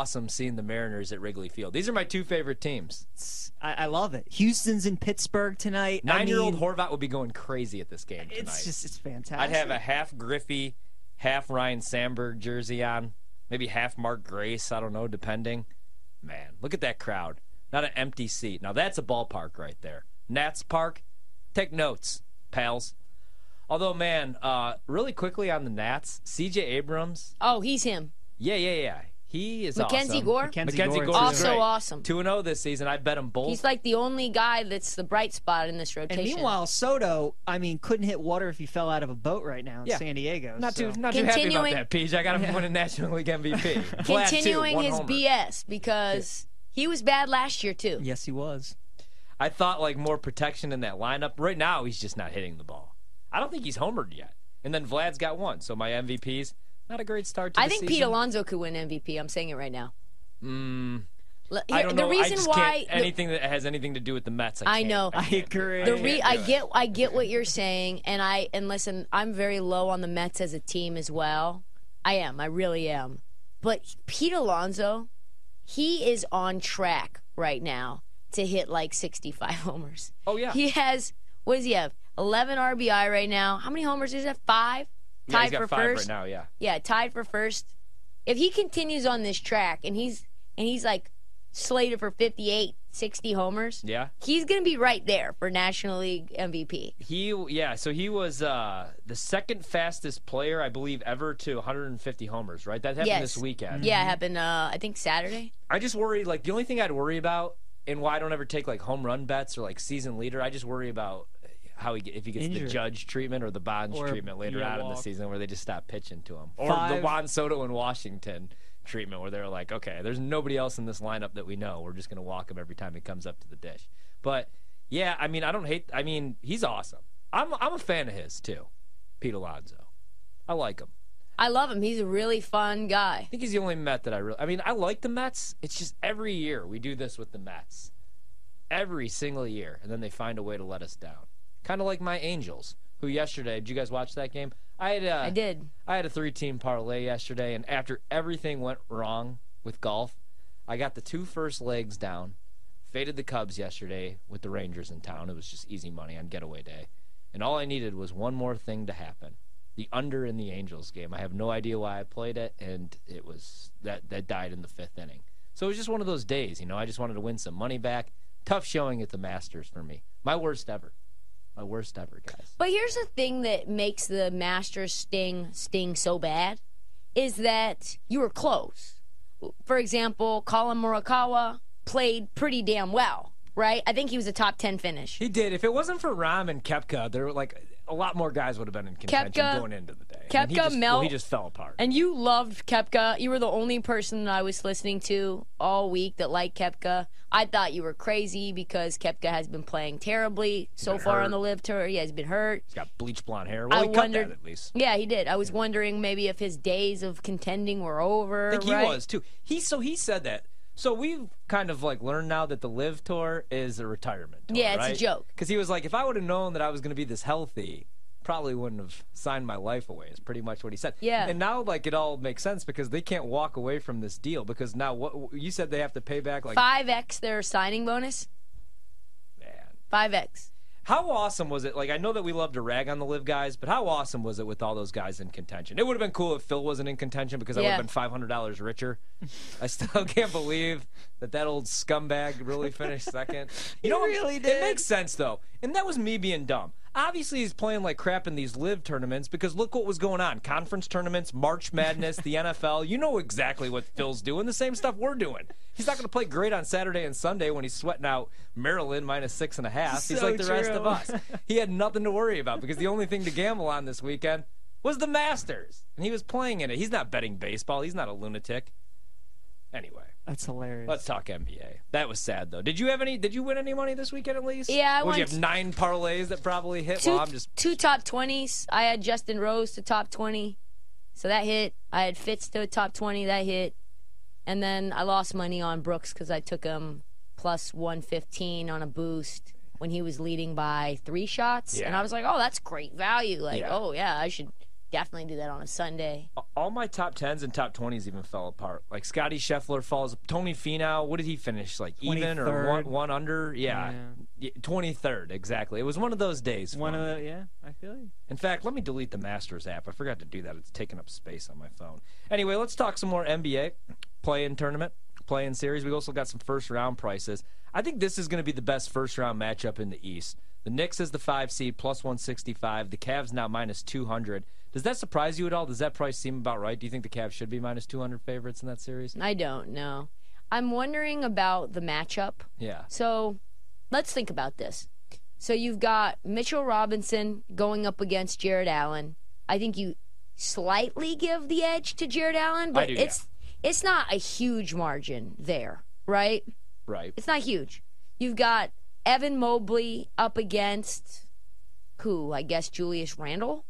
awesome seeing the Mariners at Wrigley Field. These are my two favorite teams. I, I love it. Houston's in Pittsburgh tonight. Nine-year-old mean, Horvat would be going crazy at this game tonight. It's just it's fantastic. I'd have a half Griffey, half Ryne Sandberg jersey on, maybe half Mark Grace. I don't know, depending. Man, look at that crowd. Not an empty seat. Now that's a ballpark right there. Nats Park. Take notes, pals. Although, man, uh, really quickly on the Nats, C.J. Abrams. Oh, he's him. Yeah, yeah, yeah. He is Mackenzie awesome. Gore. Mackenzie Mackenzie Gore Gore is is Also great. awesome. Two and zero this season. I bet him both. He's like the only guy that's the bright spot in this rotation. And meanwhile, Soto, I mean, couldn't hit water if he fell out of a boat right now in Yeah. San Diego. not so. too not too happy about that, Peach. I got him winning National League MVP. Vlad, continuing one his homer. BS because he was bad last year too. Yes, he was. I thought like more protection in that lineup. Right now, he's just not hitting the ball. I don't think he's homered yet. And then Vlad's got one. So my MVPs, not a great start to I the think season. Pete Alonso could win MVP. I'm saying it right now. Mm, L- I here- don't the know. I reason just why can't, the- anything that has anything to do with the Mets. I, I can't. know. I can't do agree. it. the can't re- do I get I get what you're saying, and I and listen, I'm very low on the Mets as a team as well. I am, I really am. But Pete Alonso, he is on track right now to hit like 65 homers. Oh yeah. He has what does he have? 11 RBI right now. How many homers does he have? Five. Yeah, Tied he's got for five first. right now. Yeah. Yeah, tied for first. If he continues on this track and he's and he's like slated for 58, 60 homers, Yeah. he's going to be right there for National League MVP. He yeah, so he was uh, the second fastest player I believe ever to 150 homers. Right. That happened Yes. this weekend. Yeah, it happened uh I think Saturday. I just worry like the only thing I'd worry about and why I don't ever take like home run bets or like season leader. I just worry about how he if he gets Injury. the Judge treatment or the Bonds Or, treatment later yeah, on in the season where they just stop pitching to him or Five- the Juan Soto in Washington treatment where they're like, okay, there's nobody else in this lineup that we know. We're just gonna walk him every time he comes up to the dish. But yeah, I mean, I don't hate. I mean, he's awesome. I'm I'm a fan of his too, Pete Alonso. I like him. I love him. He's a really fun guy. I think he's the only Met that I really. I mean, I like the Mets. It's just every year we do this with the Mets, every single year, and then they find a way to let us down. Kind of like my Angels, who yesterday. Did you guys watch that game? I had. Uh, I did. I had a three-team parlay yesterday, and after everything went wrong with golf, I got the two first legs down. Faded the Cubs yesterday with the Rangers in town. It was just easy money on getaway day, and all I needed was one more thing to happen the under in the Angels game. I have no idea why I played it, and it was that that died in the fifth inning. So it was just one of those days, you know. I just wanted to win some money back. Tough showing at the Masters for me. My worst ever. My worst ever, guys. But here's the thing that makes the Masters sting sting so bad is that you were close. For example, Collin Morikawa played pretty damn well, right? I think he was a top 10 finish. He did. If it wasn't for Rahm and Koepka, there were like a lot more guys would have been in contention Koepka- going into the day. And he just, Mel- well, he just fell apart. And you loved Koepka. You were the only person that I was listening to all week that liked Koepka. I thought you were crazy because Koepka has been playing terribly so far hurt. on the LIV tour. Yeah, He has been hurt. He's got bleach blonde hair. Well, I he cut wondered- that at least. Yeah, he did. I was wondering maybe if his days of contending were over. I think right? he was too. He so he said that. So we've kind of like learned now that the LIV tour is a retirement tour. Yeah, it's a joke. Because he was like, if I would have known that I was going to be this healthy, probably wouldn't have signed my life away. Is pretty much what he said. Yeah. And now like it all makes sense because they can't walk away from this deal because now what you said they have to pay back like Five X their signing bonus. man. Five X. How awesome was it? Like I know that we love to rag on the LIV guys, but how awesome was it with all those guys in contention? It would have been cool if Phil wasn't in contention because I would have been five hundred dollars richer. I still can't believe that that old scumbag really finished second. You know, really it did. makes sense though, and that was me being dumb. Obviously, he's playing like crap in these LIV tournaments because look what was going on: conference tournaments, March Madness, the NFL. You know exactly what Phil's doing. The same stuff we're doing. He's not going to play great on Saturday and Sunday when he's sweating out Maryland minus six and a half. He's So like the rest of us. He had nothing to worry about because the only thing to gamble on this weekend was the Masters, and he was playing in it. He's not betting baseball. He's not a lunatic. Anyway, That's hilarious. let's talk NBA. That was sad though. Did you have any? Did you win any money this weekend at least? Yeah, I What, you have nine parlays that probably hit. Two, well, I'm just two top twenties. I had Justin Rose to top twenty, so that hit. I had Fitz to top twenty. That hit, and then I lost money on Brooks because I took him plus one fifteen on a boost when he was leading by three shots, and I was like, oh, that's great value. Like, Yeah. oh yeah, I should definitely do that on a Sunday. All my top tens and top twenties even fell apart. Like Scotty Scheffler falls. Tony Finau, what did he finish? Like even or one, one under? Yeah, twenty third exactly. It was one of those days. One of the yeah, I feel you. In fact, let me delete the Masters app. I forgot to do that. It's taking up space on my phone. Anyway, let's talk some more NBA play-in tournament, play-in series. We also got some first-round prices. I think this is going to be the best first-round matchup in the East. The Knicks is the five seed, plus 165. The Cavs now minus 200. Does that surprise you at all? Does that price seem about right? Do you think the Cavs should be minus 200 favorites in that series? I don't know. I'm wondering about the matchup. Yeah. So let's think about this. So you've got Mitchell Robinson going up against Jarrett Allen. I think you slightly give the edge to Jarrett Allen, but do, yeah. it's it's not a huge margin there, right? Right. It's not huge. You've got Evan Mobley up against who? I guess Julius Randle,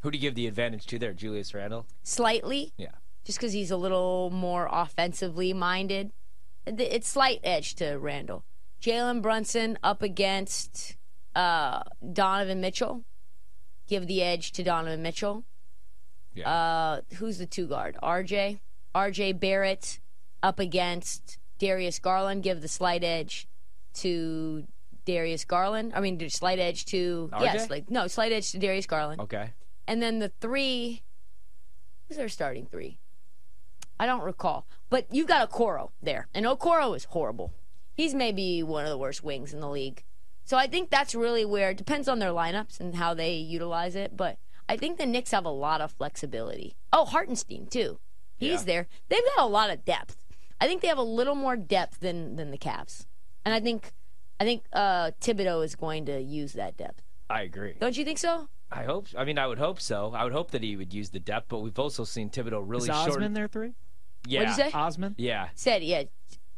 Who do you give the advantage to there? Julius Randle? slightly, Yeah. just because he's a little more offensively minded. It's slight edge to Randle. Jalen Brunson up against uh, Donovan Mitchell. Give the edge to Donovan Mitchell. Yeah. Uh, who's the two guard? RJ. RJ Barrett up against Darius Garland. Give the slight edge to Darius Garland. I mean, slight edge to RJ? yes, like no slight edge to Darius Garland. Okay. And then the three, who's their starting three? I don't recall. But you've got Okoro there. And Okoro is horrible. He's maybe one of the worst wings in the league. So I think that's really where it depends on their lineups and how they utilize it. But I think the Knicks have a lot of flexibility. Oh, Hartenstein, too. He's Yeah. there. They've got a lot of depth. I think they have a little more depth than, than the Cavs. And I think I think uh, Thibodeau is going to use that depth. I agree. Don't you think so? I hope. I mean, I would hope so. I would hope that he would use the depth, but we've also seen Thibodeau really Is short. Osman there three? Yeah. What'd you say? Osman. Yeah. Cedi, yeah,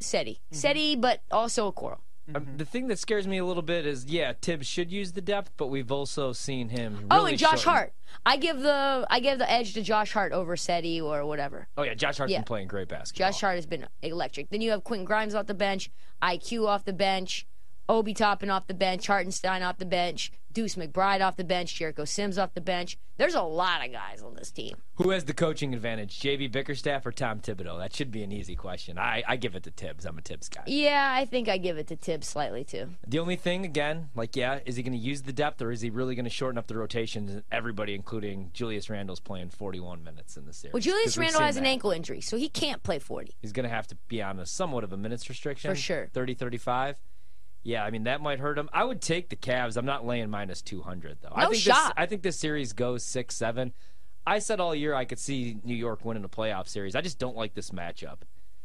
Cedi, Cedi, but also Okoro. Um, the thing that scares me a little bit is, yeah, Thibs should use the depth, but we've also seen him. Really oh, and Josh shorten- Hart. I give the I give the edge to Josh Hart over Cedi or whatever. Oh yeah, Josh Hart's Yeah. been playing great basketball. Josh Hart has been electric. Then you have Quentin Grimes off the bench, IQ off the bench, Obi Toppin off the bench, Hartenstein off the bench, Deuce McBride off the bench, Jericho Sims off the bench. There's a lot of guys on this team. Who has the coaching advantage, JB Bickerstaff or Tom Thibodeau? That should be an easy question. I, I give it to Thibs. I'm a Thibs guy. Yeah, I think I give it to Thibs slightly too. The only thing, again, like, yeah, is he going to use the depth or is he really going to shorten up the rotations? Everybody, including Julius Randle's playing 41 minutes in the series. Well, Julius Randle has an ankle injury, so he can't play 40. He's going to have to be on a somewhat of a minutes restriction. For sure. 30, 35. Yeah, I mean that might hurt him. I would take the Cavs. I'm not laying minus 200 though. I No think shot. This, I think this series goes six seven. I said all year I could see New York winning a playoff series. I just don't like this matchup.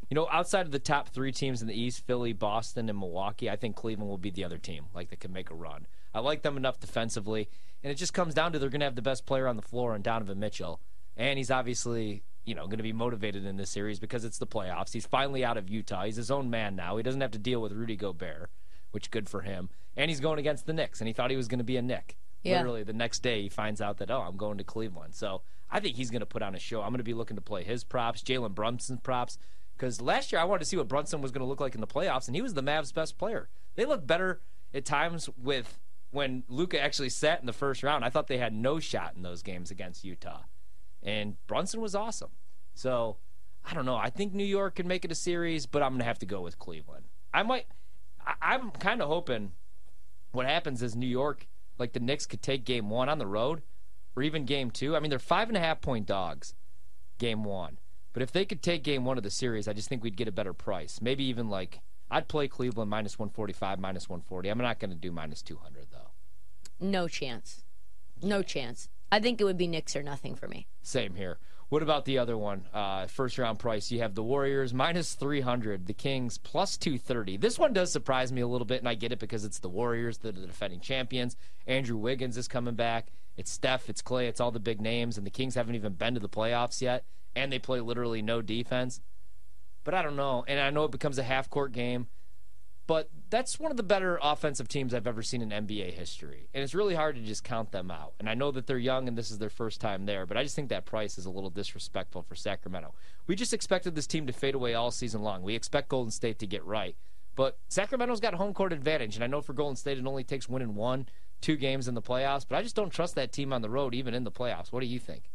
You know, outside of the top three teams in the East, Philly, Boston, and Milwaukee, I think Cleveland will be the other team, like that can make a run. I like them enough defensively, and it just comes down to they're going to have the best player on the floor in Donovan Mitchell, and he's obviously you know going to be motivated in this series because it's the playoffs. He's finally out of Utah. He's his own man now. He doesn't have to deal with Rudy Gobert, which good for him. And he's going against the Knicks, and he thought he was going to be a Knick. Yeah. Literally the next day, he finds out that oh, I'm going to Cleveland. So I think he's going to put on a show. I'm going to be looking to play his props, Jalen Brunson's props, because last year I wanted to see what Brunson was going to look like in the playoffs, and he was the Mavs' best player. They looked better at times with when Luka actually sat in the first round. I thought they had no shot in those games against Utah, and Brunson was awesome. So I don't know. I think New York can make it a series, but I'm going to have to go with Cleveland. I might. I, I'm kind of hoping what happens is New York, like the Knicks, could take game one on the road, or even game two. I mean, they're five and a half point dogs, game one. But if they could take game one of the series, I just think we'd get a better price. Maybe even like I'd play Cleveland minus 145, minus 140. I'm not going to do minus 200 though. No chance. No chance. I think it would be Knicks or nothing for me. Same here. What about the other one? Uh, first round price. You have the Warriors minus 300, the Kings plus 230. This one does surprise me a little bit, and I get it because it's the Warriors, they're the defending champions. Andrew Wiggins is coming back. It's Steph, it's Klay, it's all the big names, and the Kings haven't even been to the playoffs yet, and they play literally no defense. But I don't know, and I know it becomes a half court game. But that's one of the better offensive teams I've ever seen in NBA history. And it's really hard to just count them out. And I know that they're young and this is their first time there, but I just think that price is a little disrespectful for Sacramento. We just expected this team to fade away all season long. We expect Golden State to get right. But Sacramento's got home court advantage, and I know for Golden State it only takes winning one two games in the playoffs, but I just don't trust that team on the road, even in the playoffs. What do you think?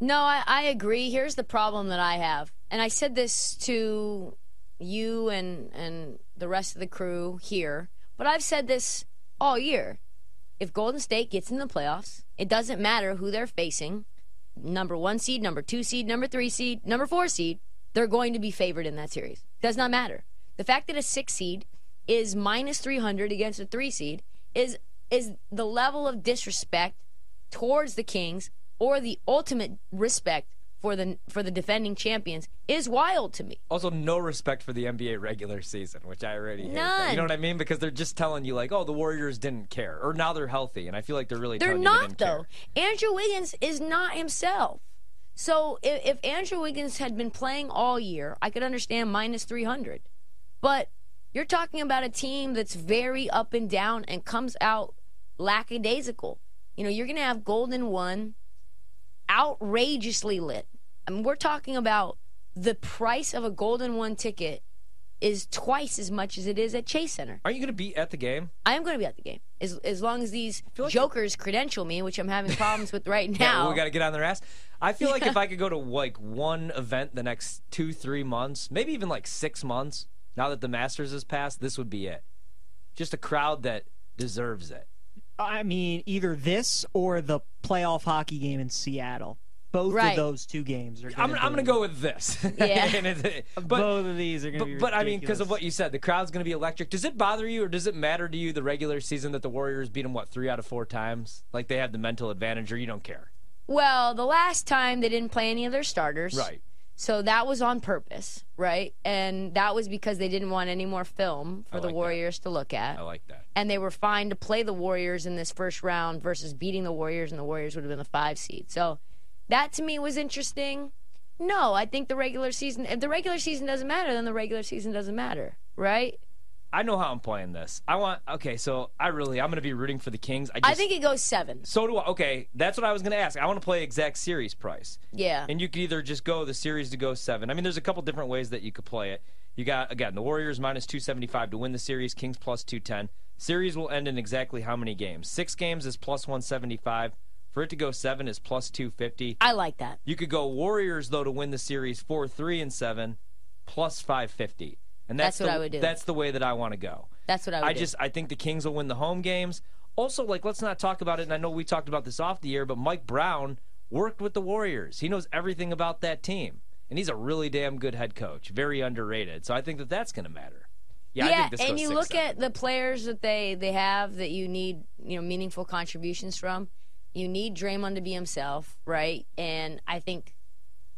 No, I, I agree. Here's the problem that I have, and I said this to you and and the rest of the crew here, but I've said this all year. If Golden State gets in the playoffs, it doesn't matter who they're facing, number one seed, number two seed, number three seed, number four seed, they're going to be favored in that series. Does not matter. The fact that a six seed is minus 300 against a three seed is is the level of disrespect towards the Kings or the ultimate respect for the for the defending champions is wild to me. Also, no respect for the NBA regular season, which I already hate. None. You know what I mean? Because they're just telling you like, oh, the Warriors didn't care, or now they're healthy, and I feel like they're really They're they not didn't though. care. Andrew Wiggins is not himself. So if, if Andrew Wiggins had been playing all year, I could understand minus 300. But you're talking about a team that's very up and down and comes out lackadaisical. You know, you're going to have Golden One outrageously lit. I mean, we're talking about the price of a Golden One ticket is twice as much as it is at Chase Center. Aren't you going to be at the game? I am going to be at the game as as long as these like- jokers credential me, which I'm having problems with right Yeah, now. well, we got to get on their ass. I feel like if I could go to like one event the next two, three months, maybe even like six months, now that the Masters has passed, this would be it. Just a crowd that deserves it. I mean, either this or the playoff hockey game in Seattle. Both Right. of those two games are. I'm, Gonna I'm going to go with this. Yeah. And it's- but, Both of these are going to be. but, but I mean, because of what you said, the crowd's going to be electric. Does it bother you, or does it matter to you the regular season that the Warriors beat them what three out of four times? Like they have the mental advantage, or you don't care? well, the last time they didn't play any of their starters. Right. So that was on purpose, right? And that was because they didn't want any more film for I the like that. Warriors to look at. I like that. and they were fine to play the Warriors in this first round versus beating the Warriors, and the Warriors would have been the five seed. So that to me was interesting. No, I think the regular season, if the regular season doesn't matter, then the regular season doesn't matter, right? I know how I'm playing this. I want. Okay, so I really, I'm going to be rooting for the Kings. I, just, I think it goes seven. So do I. Okay, that's what I was going to ask. I want to play exact series price. Yeah. And you could either just go the series to go seven. I mean, there's a couple different ways that you could play it. You got, again, the Warriors minus 275 to win the series, Kings plus 210. Series will end in exactly how many games? Six games is plus 175. For it to go seven is plus 250. I like that. You could go Warriors, though, to win the series 4 3 and 7, plus 550. And that's, That's what the, I would do. That's the way that I want to go. That's what I would I do. just I think the Kings will win the home games. Also, like let's not talk about it. And I know we talked about this off the air, but Mike Brown worked with the Warriors. He knows everything about that team, and he's a really damn good head coach. Very underrated. So I think that that's going to matter. Yeah, I think this and you six, look seven. at the players that they they have that you need, you know, meaningful contributions from. You need Draymond to be himself, right? And I think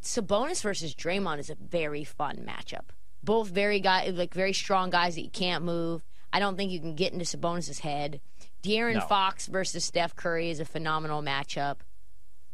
Sabonis versus Draymond is a very fun matchup. Both very guy like very strong guys that you can't move. I don't think you can get into Sabonis's head. De'Aaron No. Fox versus Steph Curry is a phenomenal matchup.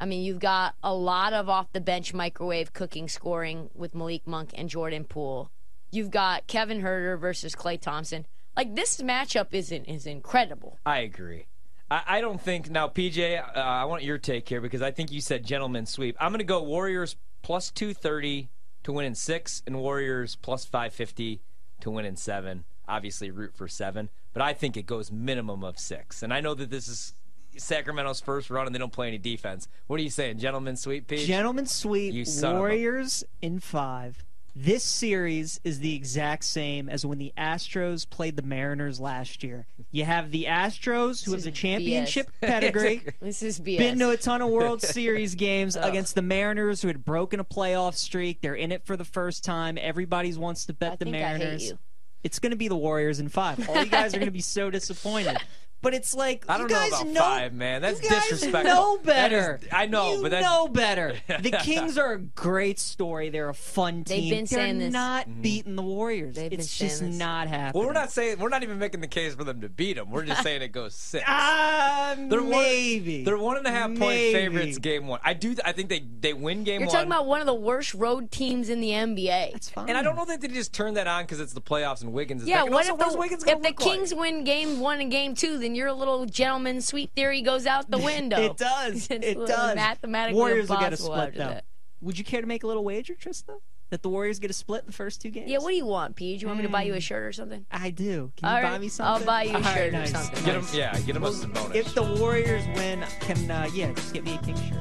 I mean, you've got a lot of off the bench microwave cooking scoring with Malik Monk and Jordan Poole. You've got Kevin Huerter versus Klay Thompson. Like this matchup is in, is incredible. I agree. I, I don't think now, PJ. Uh, I want your take here because I think you said gentleman sweep. I'm going to go Warriors plus two thirty to win in six, and Warriors plus five fifty to win in seven. Obviously, root for seven, but I think it goes minimum of six. And I know that this is Sacramento's first run, and they don't play any defense. What are you saying, gentlemen? sweep, PJ? Gentlemen sweep You Warriors in five. This series is the exact same as when the Astros played the Mariners last year. You have the Astros, who have is the BS. championship pedigree, This is BS. been to a ton of World Series games against the Mariners, who had broken a playoff streak. They're in it for the first time. Everybody wants to bet I the think I hate Mariners. you. It's going to be the Warriors in five. All you guys are going to be so disappointed. But it's like I don't you know guys about know, five, man. That's you guys disrespectful. Know better. is- I know, you but that's- know better. The Kings are a great story. They're a fun team. They've been saying They're this. not beating the Warriors. They've been it's saying just this. not happening. Well, we're not saying we're not even making the case for them to beat them. We're just saying it goes six. Ah, They're one- maybe. They're one and a half point favorites game one. I do. I think they they win game one. You're one. talking about one of the worst road teams in the NBA. That's fine. and I don't know that they just turn that on because it's the playoffs and Wiggins is yeah, back. And what also, if what's the, Wiggins if the look like? Kings win game one and game two, then your little gentleman sweet theory goes out the window. It does. It's it does. mathematically Warriors will get a split though. that. Would you care to make a little wager, Trista? that the Warriors get a split the first two games. Yeah, what do you want, Pete? Do you want me to buy you a Mm. shirt or something? I do. Can you All buy right, me something? I'll buy you a shirt or nice. something. Get him, yeah, get him as a bonus. If the Warriors win, can uh, yeah, just get me a King shirt.